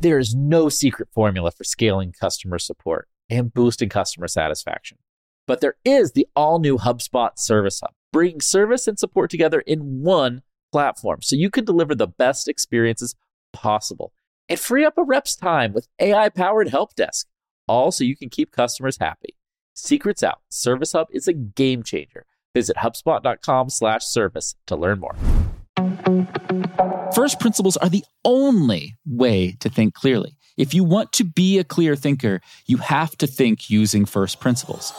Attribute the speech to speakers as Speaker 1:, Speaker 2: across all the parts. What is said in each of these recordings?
Speaker 1: There is no secret formula for scaling customer support and boosting customer satisfaction. But there is the all new HubSpot Service Hub, bringing service and support together in one platform so you can deliver the best experiences possible and free up a rep's time with AI powered help desk, all so you can keep customers happy. Secrets out. Service Hub is a game changer. Visit HubSpot.com slash service to learn more.
Speaker 2: First principles are the only way to think clearly. If you want to be a clear thinker, you have to think using first principles.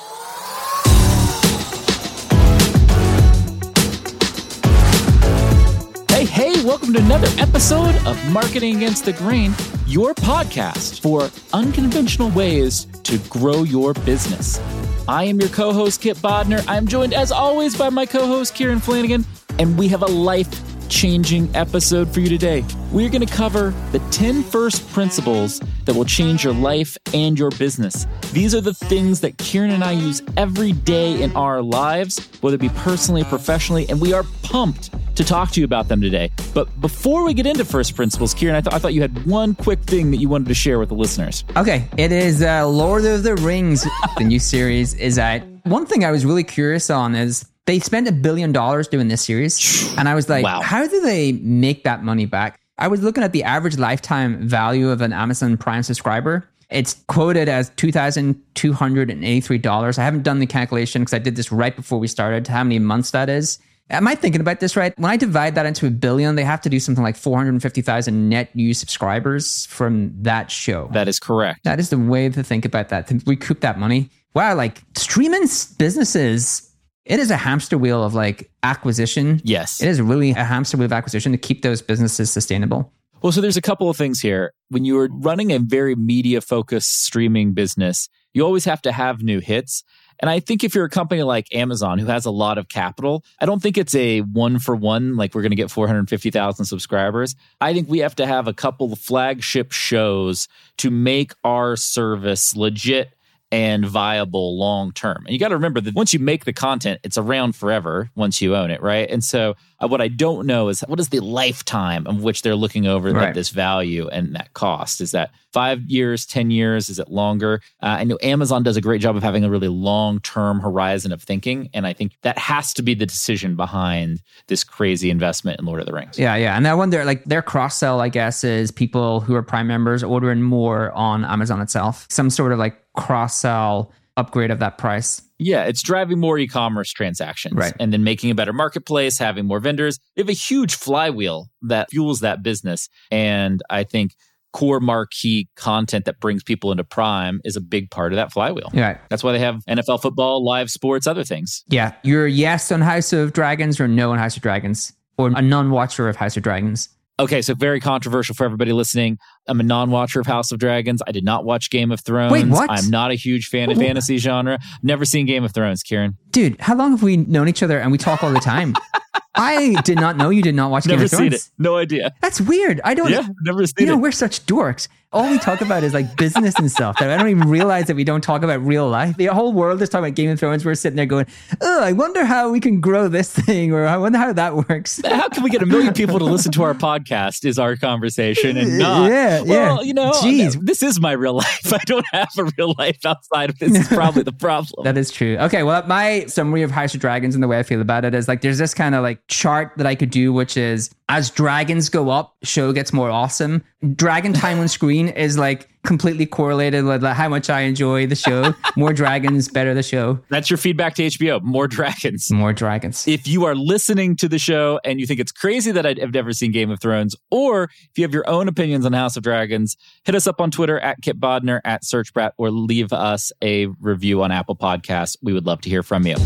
Speaker 2: Hey, hey, welcome to another episode of Marketing Against the Grain, your podcast for unconventional ways to grow your business. I am your co host, Kipp Bodnar. I'm joined, as always, by my co host, Kieran Flanagan, and we have a life changing episode for you today. We're going to cover the 10 first principles that will change your life and your business. These are the things that Kieran and I use every day in our lives, whether it be personally professionally, and we are pumped to talk to you about them today. But before we get into first principles, Kieran, I, th- I thought you had one quick thing that you wanted to share with the listeners.
Speaker 3: Okay, it is uh, Lord of the Rings, the new series is that. One thing I was really curious on is they spent a billion dollars doing this series. And I was like,
Speaker 2: Wow.
Speaker 3: how do they make that money back? I was looking at the average lifetime value of an Amazon Prime subscriber. It's quoted as $2,283. I haven't done the calculation because I did this right before we started, how many months that is. Am I thinking about this right? When I divide that into a billion, they have to do something like 450,000 net new subscribers from that show.
Speaker 2: That is correct.
Speaker 3: That is the way to think about that, to recoup that money. Wow, like streaming businesses, it is a hamster wheel of like acquisition.
Speaker 2: Yes.
Speaker 3: It is really a hamster wheel of acquisition to keep those businesses sustainable.
Speaker 2: Well, so there's a couple of things here. When you're running a very media focused streaming business, you always have to have new hits. And I think if you're a company like Amazon who has a lot of capital, I don't think it's a one for one, like we're going to get 450,000 subscribers. I think we have to have a couple of flagship shows to make our service legit and viable long term. And you got to remember that once you make the content, it's around forever once you own it, right? And so uh, what I don't know is what is the lifetime of which they're looking over
Speaker 3: Right.
Speaker 2: at this value and that cost? Is that five years, 10 years? Is it longer? Uh, I know Amazon does a great job of having a really long term horizon of thinking. And I think that has to be the decision behind this crazy investment in Lord of the Rings.
Speaker 3: Yeah, yeah. And I wonder, like, their cross sell, I guess, is people who are Prime members ordering more on Amazon itself. Some sort of like cross sell upgrade of that price.
Speaker 2: Yeah, it's driving more e-commerce transactions
Speaker 3: Right.
Speaker 2: and then making a better marketplace, having more vendors. They have a huge flywheel that fuels that business. And I think core marquee content that brings people into Prime is a big part of that flywheel.
Speaker 3: Yeah.
Speaker 2: That's why they have NFL football, live sports, other things.
Speaker 3: Yeah. You're yes on House of Dragons or no on House of Dragons or a non watcher of House of Dragons.
Speaker 2: Okay, so very controversial for everybody listening. I'm a non-watcher of House of Dragons. I did not watch Game of Thrones.
Speaker 3: Wait, what?
Speaker 2: I'm not a huge fan of oh. fantasy genre. Never seen Game of Thrones, Kieran.
Speaker 3: Dude, how long have we known each other and we talk all the time? I did not know you did not watch Game of Thrones.
Speaker 2: Never seen it. No idea.
Speaker 3: That's weird. I don't.
Speaker 2: Yeah, never
Speaker 3: You
Speaker 2: seen
Speaker 3: know, we're such dorks. All we talk about is like business and stuff. That I don't even realize that we don't talk about real life. The whole world is talking about Game of Thrones. We're sitting there going, "Oh, I wonder how we can grow this thing, or I wonder how that works."
Speaker 2: how can we get a million people to listen to our podcast is our conversation and not
Speaker 3: Yeah,
Speaker 2: well
Speaker 3: yeah.
Speaker 2: you know
Speaker 3: Jeez.
Speaker 2: this is my real life i don't have a real life outside of this is probably the problem
Speaker 3: That is true. Okay, well, my summary of House of Dragons and the way I feel about it is like there's this kind of like chart that I could do, which is as dragons go up, show gets more awesome. Dragon time on screen is like completely correlated with like, how much I enjoy the show. More dragons, better the show.
Speaker 2: that's your feedback to hbo more dragons
Speaker 3: More dragons.
Speaker 2: if you are listening to the show and you think it's crazy that I've never seen Game of Thrones, or if you have your own opinions on House of Dragons, hit us up on Twitter at Kipp Bodnar, at SearchBrat, or leave us a review on Apple Podcasts. We would love to hear from you.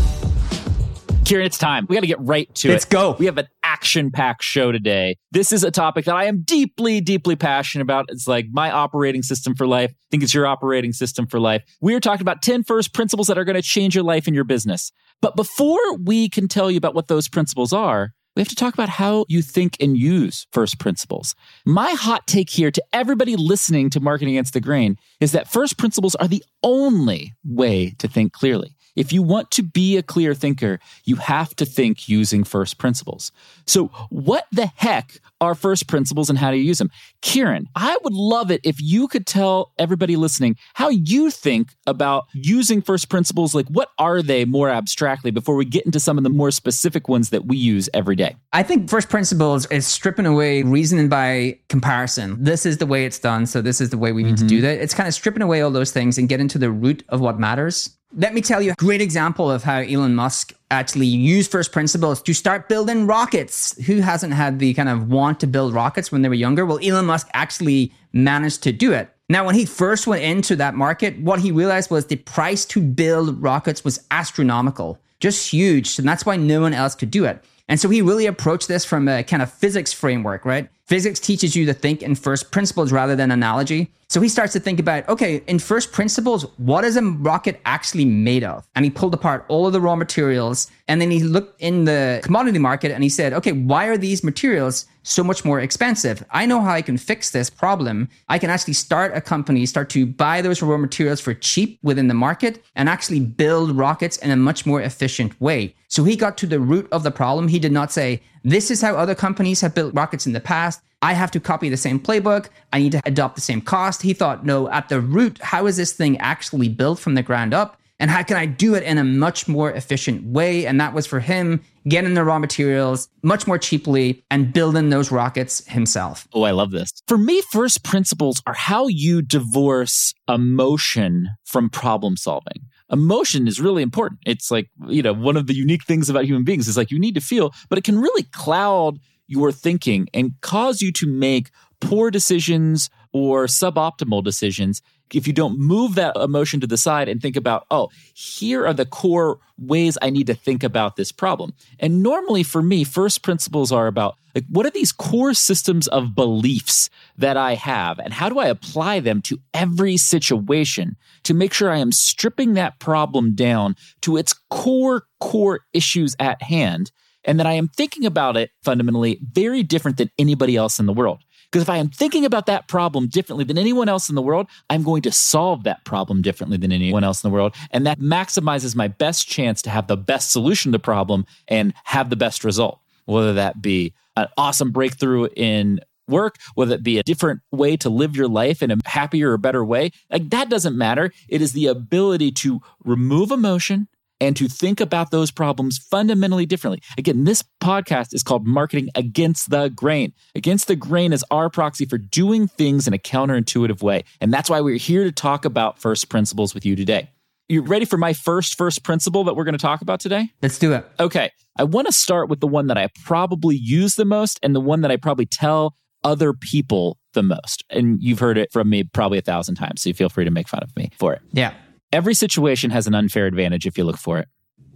Speaker 2: Kieran, it's time. We got to get right to it.
Speaker 3: Let's go.
Speaker 2: We have an action packed show today. This is a topic that I am deeply, deeply passionate about. It's like my operating system for life. I think it's your operating system for life. We are talking about 10 first principles that are going to change your life and your business. But before we can tell you about what those principles are, we have to talk about how you think and use first principles. My hot take here to everybody listening to Marketing Against the Grain is that first principles are the only way to think clearly. If you want to be a clear thinker, you have to think using first principles. So, what the heck are first principles and how do you use them? Kieran, I would love it if you could tell everybody listening how you think about using first principles. Like, what are they more abstractly before we get into some of the more specific ones that we use every day?
Speaker 3: I think first principles is stripping away reasoning by comparison. This is the way it's done, so this is the way we need mm-hmm. to do that. It's kind of stripping away all those things and getting to the root of what matters. Let me tell you a great example of how Elon Musk actually used first principles to start building rockets. Who hasn't had the kind of want to build rockets when they were younger? Well, Elon Musk actually managed to do it. Now, when he first went into that market, what he realized was the price to build rockets was astronomical, just huge. And that's why no one else could do it. And so he really approached this from a kind of physics framework, right? Physics teaches you to think in first principles rather than analogy. So he starts to think about, okay, in first principles, what is a rocket actually made of? And he pulled apart all of the raw materials. And then he looked in the commodity market and he said, okay, why are these materials so much more expensive? I know how I can fix this problem. I can actually start a company, start to buy those raw materials for cheap within the market and actually build rockets in a much more efficient way. So he got to the root of the problem. He did not say, this is how other companies have built rockets in the past. I have to copy the same playbook. I need to adopt the same cost. He thought, no, at the root, how is this thing actually built from the ground up? And how can I do it in a much more efficient way? And that was for him getting the raw materials much more cheaply and building those rockets himself.
Speaker 2: Oh, I love this. For me, first principles are how you divorce emotion from problem solving emotion is really important. It's like, you know, one of the unique things about human beings is like you need to feel, but it can really cloud your thinking and cause you to make poor decisions or suboptimal decisions if you don't move that emotion to the side and think about, oh, here are the core ways I need to think about this problem. And normally for me, first principles are about like, what are these core systems of beliefs that I have? And how do I apply them to every situation to make sure I am stripping that problem down to its core, core issues at hand? And that I am thinking about it fundamentally very different than anybody else in the world. Because if I am thinking about that problem differently than anyone else in the world, I'm going to solve that problem differently than anyone else in the world. And that maximizes my best chance to have the best solution to the problem and have the best result, whether that be an awesome breakthrough in work, whether it be a different way to live your life in a happier or better way. Like that doesn't matter. It is the ability to remove emotion and to think about those problems fundamentally differently. Again, this podcast is called Marketing Against the Grain. Against the Grain is our proxy for doing things in a counterintuitive way. And that's why we're here to talk about first principles with you today. You ready for my first first principle that we're going to talk about today?
Speaker 3: Let's do it.
Speaker 2: Okay. I want to start with the one that I probably use the most and the one that I probably tell other people the most. And you've heard it from me probably a thousand times. So you feel free to make fun of me for it.
Speaker 3: Yeah.
Speaker 2: Every situation has an unfair advantage if you look for it.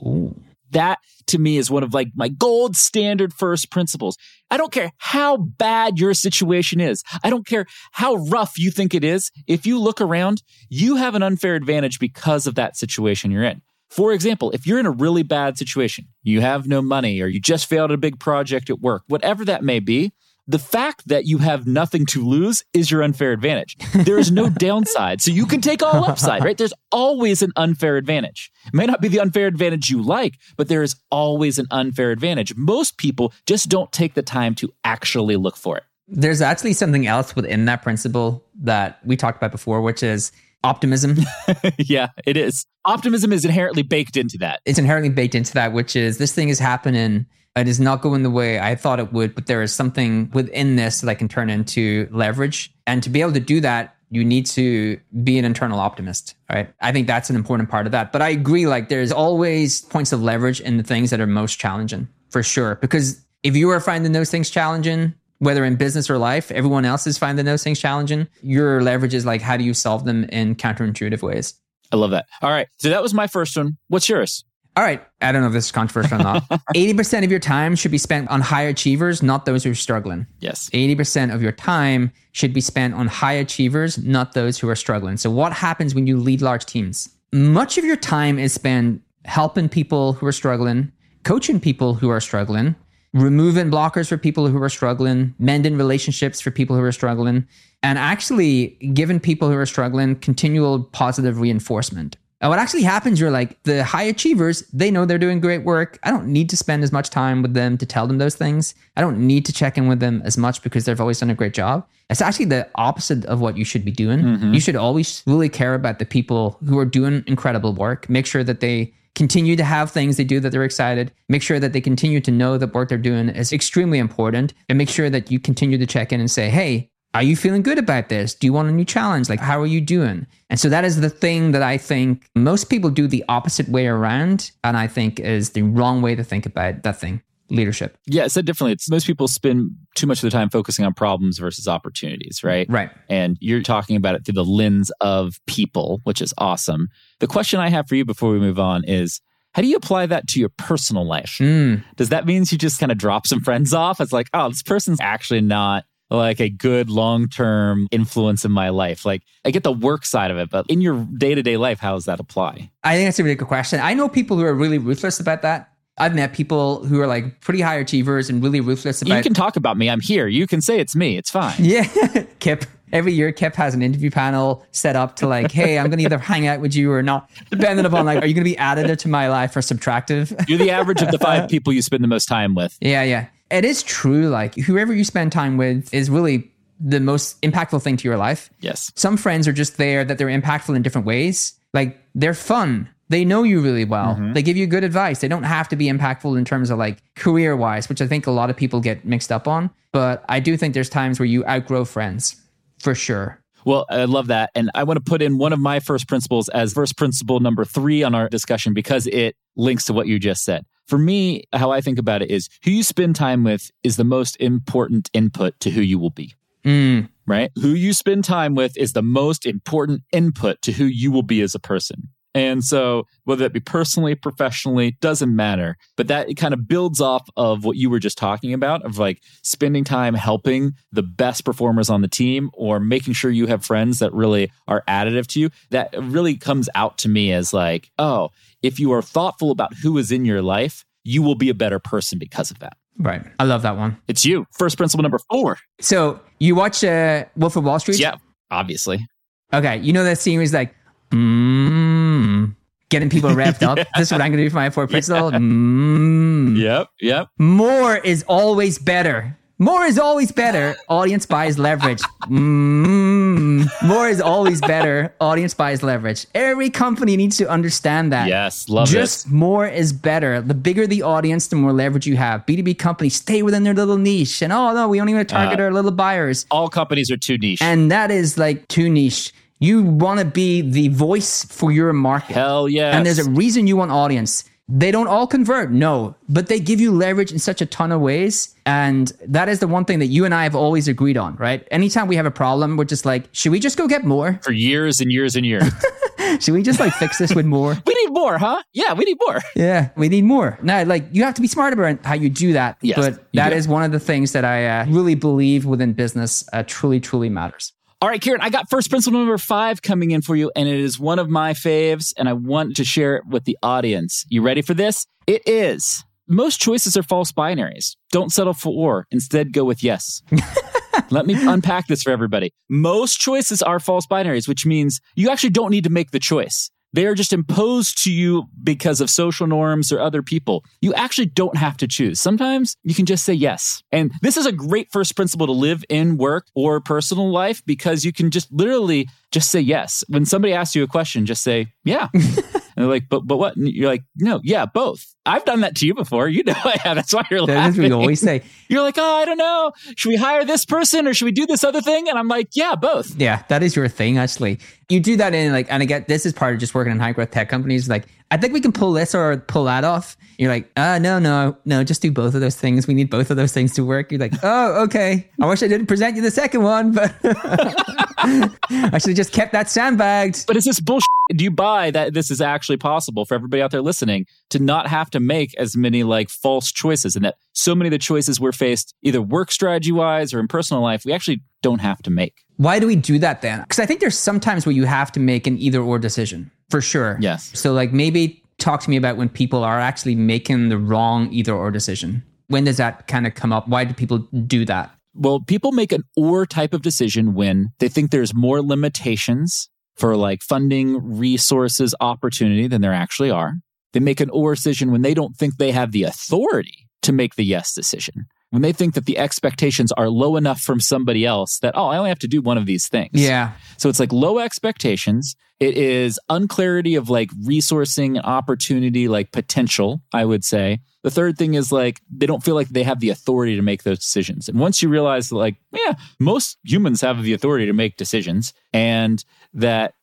Speaker 3: Ooh.
Speaker 2: That to me is one of like my gold standard first principles. I don't care how bad your situation is. I don't care how rough you think it is. If you look around, you have an unfair advantage because of that situation you're in. For example, if you're in a really bad situation, you have no money or you just failed a big project at work, whatever that may be, the fact that you have nothing to lose is your unfair advantage. There is no downside. So you can take all upside, right? There's always an unfair advantage. It may not be the unfair advantage you like, but there is always an unfair advantage. Most people just don't take the time to actually look for it.
Speaker 3: There's actually something else within that principle that we talked about before, which is optimism.
Speaker 2: yeah, it is. Optimism is inherently baked into that.
Speaker 3: It's inherently baked into that, which is this thing is happening it is not going the way I thought it would, but there is something within this that I can turn into leverage. And to be able to do that, you need to be an internal optimist, right? I think that's an important part of that. But I agree, like there's always points of leverage in the things that are most challenging for sure. Because if you are finding those things challenging, whether in business or life, everyone else is finding those things challenging. Your leverage is like, how do you solve them in counterintuitive ways?
Speaker 2: I love that. All right. So that was my first one. What's yours?
Speaker 3: All right. I don't know if this is controversial or not. 80% of your time should be spent on high achievers, not those who are struggling.
Speaker 2: Yes.
Speaker 3: 80% of your time should be spent on high achievers, not those who are struggling. So, what happens when you lead large teams? Much of your time is spent helping people who are struggling, coaching people who are struggling, removing blockers for people who are struggling, mending relationships for people who are struggling, and actually giving people who are struggling continual positive reinforcement. And what actually happens, you're like, the high achievers, they know they're doing great work. I don't need to spend as much time with them to tell them those things. I don't need to check in with them as much because they've always done a great job. It's actually the opposite of what you should be doing.
Speaker 1: Mm-hmm.
Speaker 3: You should always really care about the people who are doing incredible work. Make sure that they continue to have things they do that they're excited. Make sure that they continue to know that work they're doing is extremely important. And make sure that you continue to check in and say, hey, are you feeling good about this? Do you want a new challenge? Like, how are you doing? And so that is the thing that I think most people do the opposite way around. And I think is the wrong way to think about that thing leadership.
Speaker 2: Yeah, said differently, it's most people spend too much of their time focusing on problems versus opportunities, right?
Speaker 3: Right.
Speaker 2: And you're talking about it through the lens of people, which is awesome. The question I have for you before we move on is how do you apply that to your personal life?
Speaker 3: Mm.
Speaker 2: Does that mean you just kind of drop some friends off? It's like, oh, this person's actually not like a good long term influence in my life. Like, I get the work side of it, but in your day to day life, how does that apply?
Speaker 3: I think that's a really good question. I know people who are really ruthless about that. I've met people who are like pretty high achievers and really ruthless about
Speaker 2: You can talk about me. I'm here. You can say it's me. It's fine.
Speaker 3: Yeah. Kipp. Every year, Kipp has an interview panel set up to like, hey, I'm going to either hang out with you or not, depending upon like, are you going to be additive to my life or subtractive?
Speaker 2: You're the average of the five people you spend the most time with.
Speaker 3: Yeah, yeah. It is true. Like, whoever you spend time with is really the most impactful thing to your life.
Speaker 2: Yes.
Speaker 3: Some friends are just there that they're impactful in different ways. Like, they're fun. They know you really well. Mm-hmm. They give you good advice. They don't have to be impactful in terms of like career wise, which I think a lot of people get mixed up on. But I do think there's times where you outgrow friends for sure.
Speaker 2: Well, I love that. And I want to put in one of my first principles as first principle number three on our discussion because it links to what you just said. For me, how I think about it is who you spend time with is the most important input to who you will be.
Speaker 3: Mm,
Speaker 2: right? Who you spend time with is the most important input to who you will be as a person. And so, whether that be personally, professionally, doesn't matter. But that kind of builds off of what you were just talking about of like spending time helping the best performers on the team or making sure you have friends that really are additive to you. That really comes out to me as like, oh, if you are thoughtful about who is in your life, you will be a better person because of that.
Speaker 3: right. I love that one.
Speaker 2: It's you. First principle number four.
Speaker 3: So you watch uh, Wolf of Wall Street?
Speaker 2: Yeah, obviously.
Speaker 3: Okay. You know that scene he's like, mm, getting people revved up. This is what I'm going to do for my fourth principle. Mm.
Speaker 2: Yep. Yep.
Speaker 3: More is always better. More is always better. Audience buys leverage. Mm. More is always better. Audience buys leverage. Every company needs to understand that.
Speaker 2: Yes. Love
Speaker 3: Just
Speaker 2: this.
Speaker 3: more is better. The bigger the audience, the more leverage you have. B2B companies stay within their little niche. And oh, no, we only want to target our little buyers.
Speaker 2: All companies are too niche.
Speaker 3: And that is like too niche. You want to be the voice for your market.
Speaker 2: Hell yeah.
Speaker 3: And there's a reason you want audience. They don't all convert, no, but they give you leverage in such a ton of ways. And that is the one thing that you and I have always agreed on, right? Anytime we have a problem, we're just like, should we just go get more?
Speaker 2: for years and years and years.
Speaker 3: Should we just like fix this with more?
Speaker 2: we need more, huh? Yeah, we need more.
Speaker 3: Yeah, we need more. Now, like you have to be smart about how you do that.
Speaker 2: Yes,
Speaker 3: but that
Speaker 2: do.
Speaker 3: is one of the things that I uh, really believe within business uh, truly, truly matters.
Speaker 2: All right, Kieran, I got first principle number five coming in for you, and it is one of my faves, and I want to share it with the audience. You ready for this? It is. Most choices are false binaries. Don't settle for or. Instead, go with yes. Let me unpack this for everybody. Most choices are false binaries, which means you actually don't need to make the choice. They are just imposed to you because of social norms or other people. You actually don't have to choose. Sometimes you can just say yes. And this is a great first principle to live in work or personal life because you can just literally just say yes. When somebody asks you a question, just say, yeah. And they're like, but but what? And you're like, no, yeah, both. I've done that to you before. You know I have. That's why you're
Speaker 3: That is
Speaker 2: laughing.
Speaker 3: what we always say.
Speaker 2: You're like, oh, I don't know. Should we hire this person or should we do this other thing? And I'm like, yeah, both.
Speaker 3: Yeah, that is your thing, actually. You do that in like, and I get this is part of just working in high growth tech companies. Like, I think we can pull this or pull that off. You're like, uh, no, no, no, just do both of those things. We need both of those things to work. You're like, oh, okay. I wish I didn't present you the second one, but I should have just kept that sandbagged.
Speaker 2: But is this bullshit? Do you buy that this is actually possible for everybody out there listening to not have to make as many like false choices and that so many of the choices we're faced, either work strategy wise or in personal life, we actually don't have to make?
Speaker 3: Why do we do that then? Because I think there's sometimes where you have to make an either or decision for sure.
Speaker 2: Yes.
Speaker 3: So, like, maybe talk to me about when people are actually making the wrong either or decision. When does that kind of come up? Why do people do that?
Speaker 2: Well, people make an or type of decision when they think there's more limitations for like funding, resources, opportunity than there actually are. They make an or decision when they don't think they have the authority to make the yes decision. When they think that the expectations are low enough from somebody else that, oh, I only have to do one of these things.
Speaker 3: Yeah.
Speaker 2: So it's like low expectations. It is unclarity of like resourcing, opportunity, like potential, I would say. The third thing is like they don't feel like they have the authority to make those decisions. And once you realize that, like, yeah, most humans have the authority to make decisions and that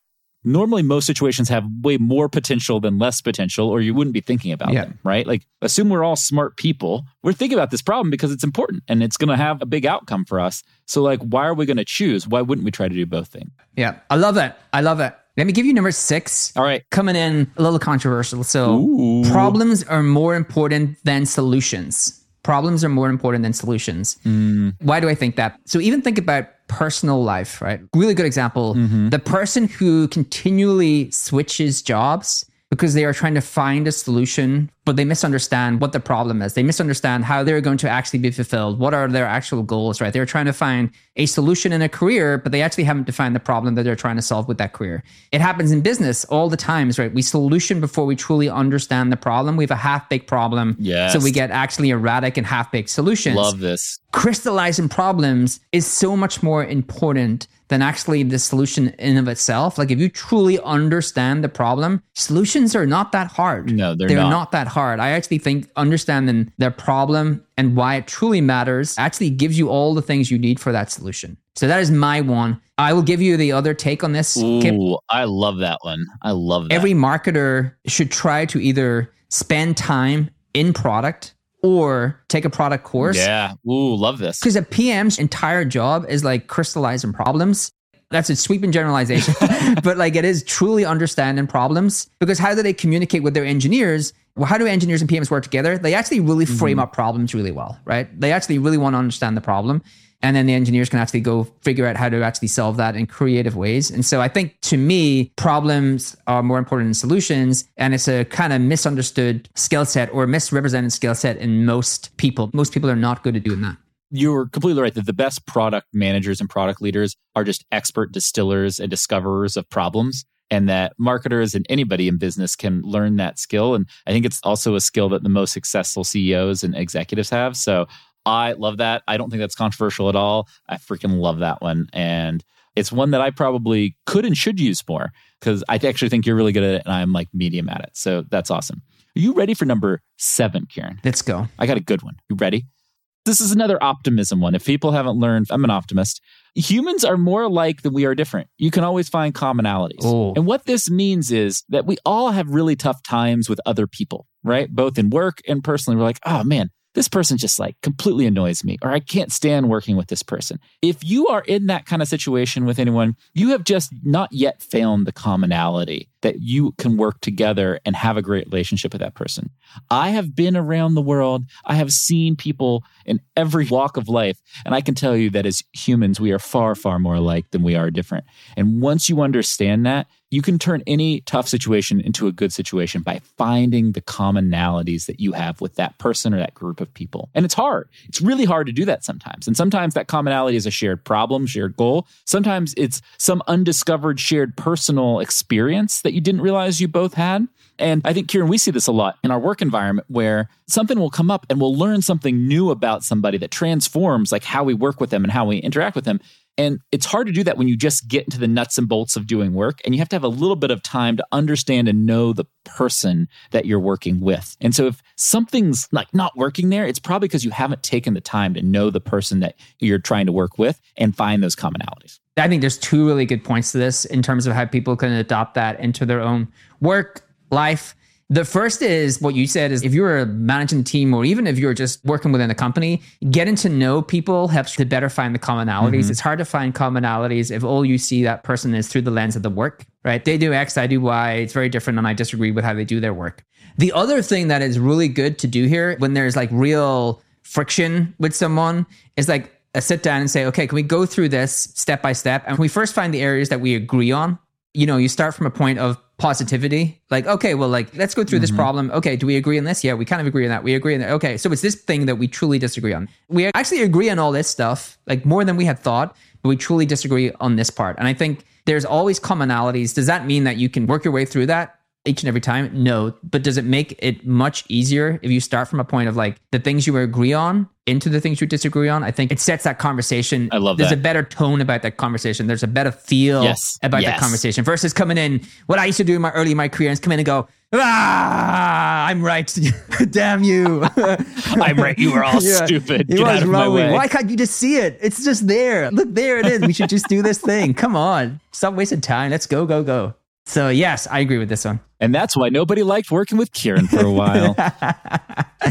Speaker 2: normally most situations have way more potential than less potential or you wouldn't be thinking about
Speaker 3: Yeah.
Speaker 2: them right like assume we're all smart people we're thinking about this problem because it's important and it's going to have a big outcome for us so like why are we going to choose why wouldn't we try to do both things
Speaker 3: Yeah. I love that. I love it. Let me give you number six.
Speaker 2: all right
Speaker 3: Coming in a little controversial. So,
Speaker 2: Ooh.
Speaker 3: problems are more important than solutions. Problems are more important than solutions. Mm. Why do I think that? So, even think about personal life, right? Really good example. Mm-hmm. The person who continually switches jobs because they are trying to find a solution, but they misunderstand what the problem is. They misunderstand how they're going to actually be fulfilled. What are their actual goals, right? They're trying to find a solution in a career, but they actually haven't defined the problem that they're trying to solve with that career. It happens in business all the times, right? We solution before we truly understand the problem. We have a half baked problem.
Speaker 2: Yes.
Speaker 3: So we get actually erratic and half baked solutions
Speaker 2: love this
Speaker 3: crystallizing problems is so much more important than actually the solution in of itself. Like if you truly understand the problem, solutions are not that hard.
Speaker 2: No, they're not. not.
Speaker 3: that hard. I actually think understanding their problem and why it truly matters actually gives you all the things you need for that solution. So that is my one. I will give you the other take on this. Kip.
Speaker 2: Ooh, i love that one i love that
Speaker 3: Every marketer should try to either spend time in product or take a product course
Speaker 2: yeah ooh love this
Speaker 3: because a PM's entire job is like crystallizing problems. That's a sweeping generalization, but like it is truly understanding problems because how do they communicate with their engineers? Well, how do engineers and PMs work together? They actually really frame mm-hmm. up problems really well, right? They actually really want to understand the problem. And then the engineers can actually go figure out how to actually solve that in creative ways. And so I think to me, problems are more important than solutions. And it's a kind of misunderstood skill set or misrepresented skill set in most people. Most people are not good at doing that.
Speaker 2: you're completely right that the best product managers and product leaders are just expert distillers and discoverers of problems and that marketers and anybody in business can learn that skill and i think it's also a skill that the most successful ceos and executives have so i love that i don't think that's controversial at all i freaking love that one and it's one that i probably could and should use more because i actually think you're really good at it and i'm like medium at it so that's awesome are you ready for number seven kieran
Speaker 3: Let's go.
Speaker 2: I got a good one. You ready? This is another optimism one. If people haven't learned, I'm an optimist. Humans are more alike than we are different. You can always find commonalities.
Speaker 3: Oh.
Speaker 2: And what this means is that we all have really tough times with other people, right? Both in work and personally. We're like, oh man, this person just like completely annoys me, or I can't stand working with this person. If you are in that kind of situation with anyone, you have just not yet found the commonality that you can work together and have a great relationship with that person. I have been around the world. I have seen people in every walk of life. And I can tell you that as humans, we are far, far more alike than we are different. And once you understand that, you can turn any tough situation into a good situation by finding the commonalities that you have with that person or that group of people. And it's hard. It's really hard to do that sometimes. And sometimes that commonality is a shared problem, shared goal. Sometimes it's some undiscovered shared personal experience that you didn't realize you both had. And I think, Kieran, we see this a lot in our work environment where something will come up and we'll learn something new about somebody that transforms like how we work with them and how we interact with them. And it's hard to do that when you just get into the nuts and bolts of doing work. And you have to have a little bit of time to understand and know the person that you're working with. And so if something's like not working there, it's probably because you haven't taken the time to know the person that you're trying to work with and find those commonalities.
Speaker 3: I think there's two really good points to this in terms of how people can adopt that into their own work life. The first is what you said is if you're a managing team or even if you're just working within a company, getting to know people helps to better find the commonalities. Mm-hmm. It's hard to find commonalities if all you see that person is through the lens of the work, right? They do X, I do Y. It's very different and I disagree with how they do their work. The other thing that is really good to do here when there's like real friction with someone is like a sit down and say, okay, can we go through this step by step? And we first find the areas that we agree on. You know, you start from a point of positivity. Like, okay, well, like, let's go through this mm-hmm. problem. Okay, do we agree on this? Yeah, we kind of agree on that. We agree on that. Okay, so it's this thing that we truly disagree on. We actually agree on all this stuff, like more than we had thought. but we truly disagree on this part. And I think there's always commonalities. Does that mean that you can work your way through that? Each and every time? No. But does it make it much easier if you start from a point of like the things you agree on into the things you disagree on? I think it sets that conversation.
Speaker 2: I love
Speaker 3: There's
Speaker 2: that.
Speaker 3: a better tone about that conversation. There's a better feel
Speaker 2: Yes.
Speaker 3: about
Speaker 2: Yes.
Speaker 3: that conversation versus coming in. What I used to do in my early in my career is come in and go, ah, I'm right. Damn you.
Speaker 2: I'm right. You were all
Speaker 3: Yeah.
Speaker 2: stupid. Get out of my way.
Speaker 3: Why can't you just see it? It's just there. Look, there it is. We should just do this thing. Come on. Stop wasting time. Let's go, go, go. So, yes, I agree with this one.
Speaker 2: And that's why nobody liked working with Kieran for a while.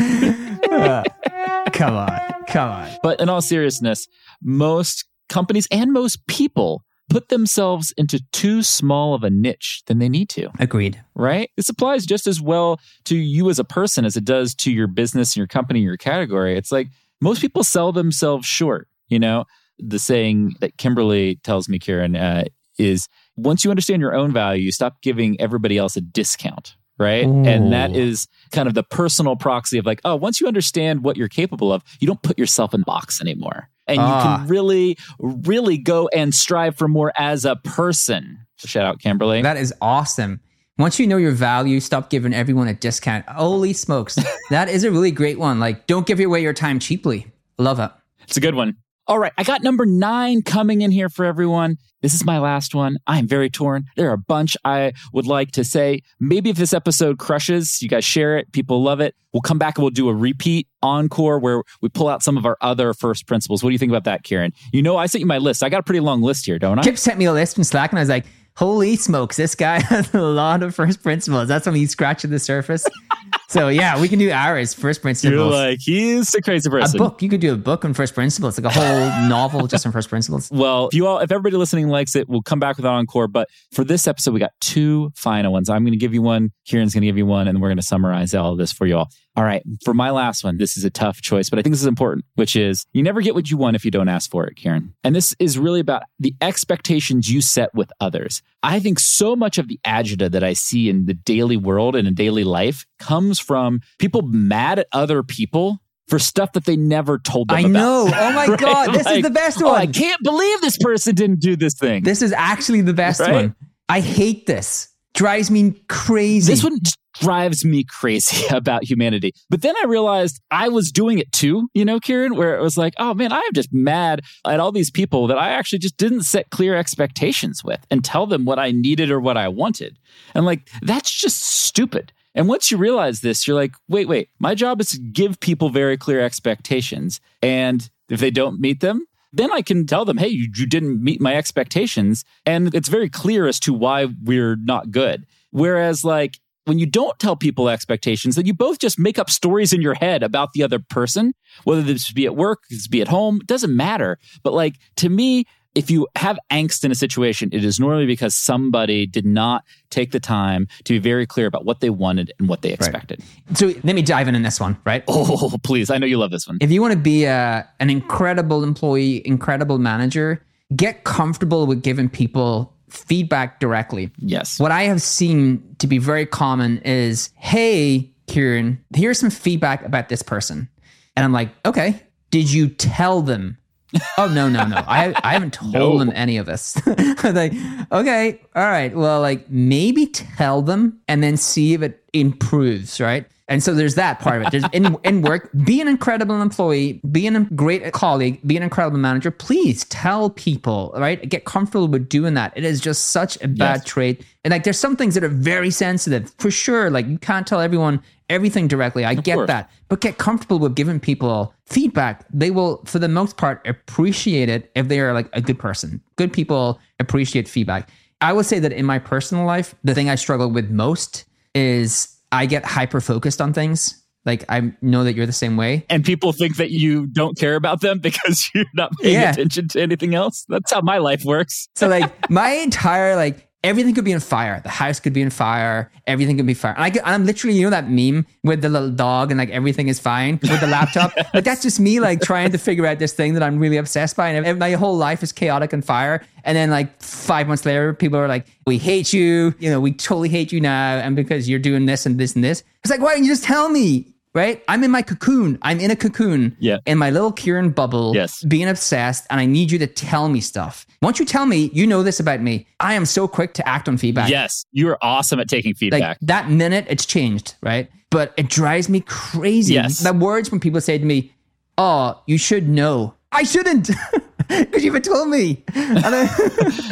Speaker 3: Come on. Come on.
Speaker 2: but in all seriousness, most companies and most people put themselves into too small of a niche than they need to,
Speaker 3: Agreed.
Speaker 2: right? This applies just as well to you as a person as it does to your business, and your company, your category. It's like most people sell themselves short, you know? The saying that Kimberly tells me, Kieran, uh, is once you understand your own value, you stop giving everybody else a discount, right? And that is kind of the personal proxy of like, oh, once you understand what you're capable of, you don't put yourself in a box anymore. And you
Speaker 3: Ah.
Speaker 2: can really, really go and strive for more as a person. Shout out, Kimberly.
Speaker 3: That is awesome. Once you know your value, stop giving everyone a discount. Holy smokes. that is a really great one. Like, don't give away your time cheaply. Love it.
Speaker 2: It's a good one. All right, I got number nine coming in here for everyone. This is my last one. I am very torn. There are a bunch I would like to say. Maybe if this episode crushes, you guys share it, people love it. We'll come back and we'll do a repeat encore where we pull out some of our other first principles. What do you think about that, Kieran? You know, I sent you my list. I got a pretty long list here, don't I?
Speaker 3: Kip sent me a list in Slack and I was like, holy smokes, this guy has a lot of first principles. That's when he's scratching the surface. so, yeah, we can do ours, first principles.
Speaker 2: You're like, he's a crazy person.
Speaker 3: a book. You could do a book on first principles, It's like a whole novel just on first principles.
Speaker 2: Well, if you all, if everybody listening likes it, we'll come back with an encore. But for this episode, we got two final ones. I'm going to give you one. Kieran's going to give you one, and we're going to summarize all of this for you all. All right. For my last one, this is a tough choice, but I think this is important, which is you never get what you want if you don't ask for it, Kieran. And this is really about the expectations you set with others. I think so much of the agita that I see in the daily world and in daily life comes from people mad at other people for stuff that they never told them
Speaker 3: I
Speaker 2: about.
Speaker 3: know. Oh my
Speaker 2: Right?
Speaker 3: God. This is the best
Speaker 2: "Oh, I can't believe this person didn't do this thing.
Speaker 3: This is actually the best
Speaker 2: Right?
Speaker 3: one. I hate this. Drives me crazy.
Speaker 2: This one drives me crazy about humanity. But then I realized I was doing it too, you know, Kieran, where it was like, oh man, I am just mad at all these people that I actually just didn't set clear expectations with and tell them what I needed or what I wanted. And like, that's just stupid. And once you realize this, you're like, wait, wait, my job is to give people very clear expectations. And if they don't meet them, then I can tell them, hey, you, you didn't meet my expectations. And it's very clear as to why we're not good. Whereas, like, when you don't tell people expectations, then you both just make up stories in your head about the other person, whether this be at work, this be at home, it doesn't matter. But like to me, if you have angst in a situation, it is normally because somebody did not take the time to be very clear about what they wanted and what they expected.
Speaker 3: so let me dive in on this one, right?
Speaker 2: Oh, please. I know you love this one.
Speaker 3: If you want to be a, an incredible employee, incredible manager, get comfortable with giving people feedback directly.
Speaker 2: Yes.
Speaker 3: What I have seen to be very common is, hey, Kieran, here's some feedback about this person. And I'm like, okay, did you tell them? Oh, no, no, no. I, I haven't told
Speaker 2: No.
Speaker 3: them any of this. like, okay, all right. Well, like maybe tell them and then see if it improves, right? And so there's that part of it. There's in, in work, be an incredible employee, be a great colleague, be an incredible manager. Please tell people, right? Get comfortable with doing that. It is just such a bad
Speaker 2: Yes.
Speaker 3: trait. And like there's some things that are very sensitive for sure. Like you can't tell everyone everything directly. I get
Speaker 2: course.
Speaker 3: that. But get comfortable with giving people feedback. They will, for the most part, appreciate it if they are like a good person. Good people appreciate feedback. I would say that in my personal life, the thing I struggle with most is I get hyper focused on things. Like I know that you're the same way.
Speaker 2: and people think that you don't care about them because you're not paying
Speaker 3: Yeah.
Speaker 2: attention to anything else. That's how my life works.
Speaker 3: So like my entire like everything could be on fire. The house could be on fire. Everything could be fire. And I, I'm literally you know that meme with the little dog and like everything is fine with the laptop. Like that's just me like trying to figure out this thing that I'm really obsessed by, and my whole life is chaotic and fire. And then like five months later, people are like, "We hate you. You know, we totally hate you now, and because you're doing this and this and this." It's like, why don't you just tell me? Right? I'm in my cocoon. I'm in a cocoon.
Speaker 2: Yeah.
Speaker 3: In my little Kieran bubble.
Speaker 2: Yes.
Speaker 3: Being obsessed, and I need you to tell me stuff. Once you tell me, you know this about me. I am so quick to act on feedback.
Speaker 2: Yes, you are awesome at taking
Speaker 3: Like
Speaker 2: feedback.
Speaker 3: that minute, it's changed, right? But it drives me crazy.
Speaker 2: Yes.
Speaker 3: The words when people say to me, "Oh, you should know," I shouldn't, because you've told me.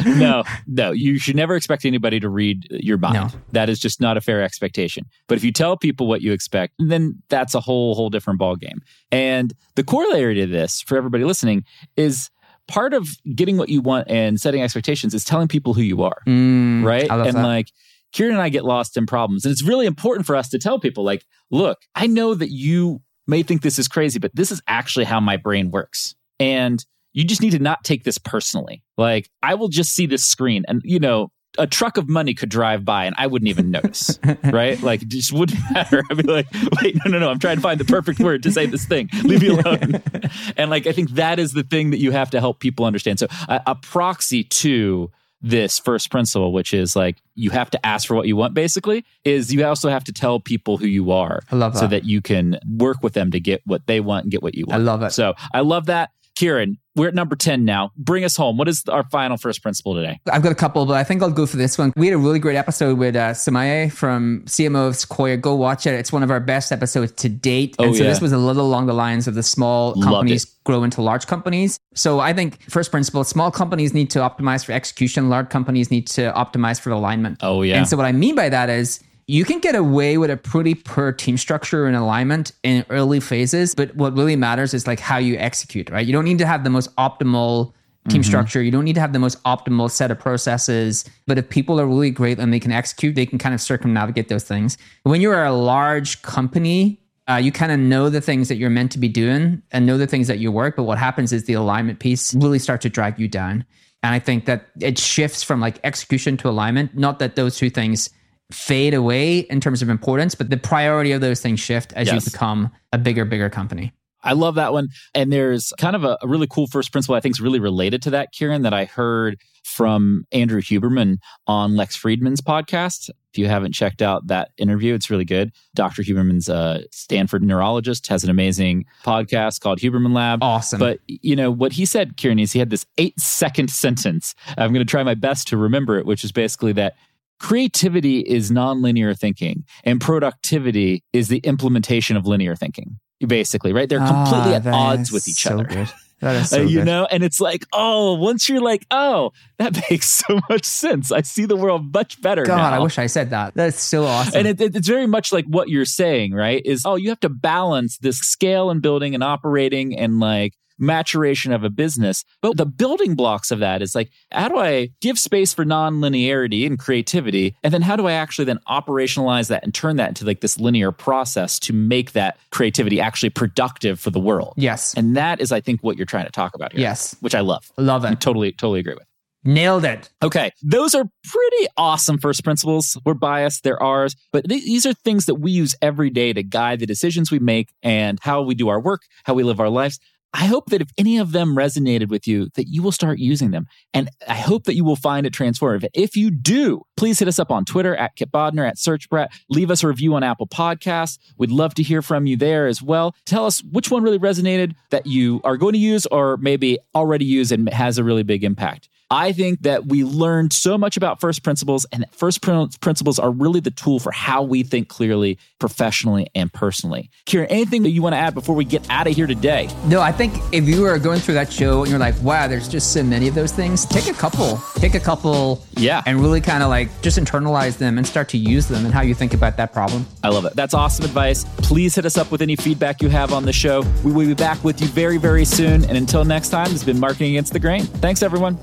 Speaker 2: No, no, you should never expect anybody to read your mind.
Speaker 3: No.
Speaker 2: That is just not a fair expectation. But if you tell people what you expect, then that's a whole whole different ballgame. And the corollary to this for everybody listening is part of getting what you want and setting expectations is telling people who you are.
Speaker 3: Mm,
Speaker 2: right? And
Speaker 3: that.
Speaker 2: like Kieran and I get lost in problems. And it's really important for us to tell people, like, look, I know that you may think this is crazy, but this is actually how my brain works. And you just need to not take this personally. Like, I will just see this screen and, you know, a truck of money could drive by and I wouldn't even notice, right? Like, it just wouldn't matter. I'd be like, wait, no, no, no. I'm trying to find the perfect word to say this thing. Leave me alone. and like, I think that is the thing that you have to help people understand. So, a, a proxy to this first principle, which is like you have to ask for what you want, basically, is you also have to tell people who you are
Speaker 3: I love that.
Speaker 2: so
Speaker 3: that.
Speaker 2: that you can work with them to get what they want and get what you want.
Speaker 3: I love it.
Speaker 2: So I love that. Kieran, we're at number 10 now. Bring us home. What is our final first principle today?
Speaker 3: I've got a couple, but I think I'll go for this one. We had a really great episode with uh, Samaye from CMO of Sequoia. Go watch it. It's one of our best episodes to date.
Speaker 2: Oh,
Speaker 3: and so
Speaker 2: yeah.
Speaker 3: this was a little along the lines of the small companies grow into large companies. So I think first principle, small companies need to optimize for execution. Large companies need to optimize for alignment.
Speaker 2: Oh, yeah.
Speaker 3: And so what I mean by that is you can get away with a pretty poor team structure and alignment in early phases, but what really matters is like how you execute, right? You don't need to have the most optimal team structure. You don't need to have the most optimal set of processes. But if people are really great and they can execute, they can kind of circumnavigate those things. When you're a large company, uh, you kind of know the things that you're meant to be doing and know the things that you work. But what happens is the alignment piece really starts to drag you down. And I think that it shifts from like execution to alignment. Not that those two things fade away in terms of importance, but the priority of those things shift as
Speaker 2: Yes.
Speaker 3: you become a bigger, bigger company.
Speaker 2: I love that one. And there's kind of a, a really cool first principle I think is really related to that, Kieran, that I heard from Andrew Huberman on Lex Fridman's podcast. If you haven't checked out that interview, it's really good. Dr. Huberman's a Stanford neurologist, has an amazing podcast called Huberman Lab.
Speaker 3: Awesome.
Speaker 2: But you know what he said, Kieran, is he had this eight second sentence. I'm going to try my best to remember it, which is basically that creativity is nonlinear thinking and productivity is the implementation of linear thinking. Basically, right? They're completely
Speaker 3: Ah,
Speaker 2: at odds with each
Speaker 3: so
Speaker 2: other.
Speaker 3: Good. That is
Speaker 2: Uh,
Speaker 3: so
Speaker 2: you
Speaker 3: good.
Speaker 2: know, and it's like, oh, once you're like, oh, that makes so much sense. I see the world much better
Speaker 3: God,
Speaker 2: now.
Speaker 3: I wish I said that. That's so awesome.
Speaker 2: And it, it- it's very much like what you're saying, right? Is oh, you have to balance this scale and building and operating and like maturation of a business. But the building blocks of that is like, how do I give space for non-linearity and creativity? And then how do I actually then operationalize that and turn that into like this linear process to make that creativity actually productive for the world?
Speaker 3: yes.
Speaker 2: And that is, I think, what you're trying to talk about here.
Speaker 3: Yes.
Speaker 2: Which I love.
Speaker 3: Love
Speaker 2: I
Speaker 3: it.
Speaker 2: totally, totally agree with.
Speaker 3: Nailed it.
Speaker 2: Okay, those are pretty awesome first principles. We're biased, they're ours, but th- these are things that we use every day to guide the decisions we make and how we do our work, how we live our lives. I hope that if any of them resonated with you, that you will start using them. And I hope that you will find it transformative. If you do, please hit us up on Twitter at Kipp Bodnar, at SearchBrat. Leave us a review on Apple Podcasts. We'd love to hear from you there as well. Tell us which one really resonated that you are going to use or maybe already use and has a really big impact. I think that we learned so much about first principles, and first principles are really the tool for how we think clearly, professionally, and personally. Kieran, anything that you want to add before we get out of here today?
Speaker 3: No, I think if you are going through that show and you're like, wow, there's just so many of those things, take a couple, take a couple,
Speaker 2: Yeah.
Speaker 3: and really kind of like just internalize them and start to use them and how you think about that problem.
Speaker 2: I love it. That's awesome advice. Please hit us up with any feedback you have on the show. We will be back with you very, very soon. And until next time, this has been Marketing Against the Grain. Thanks, everyone.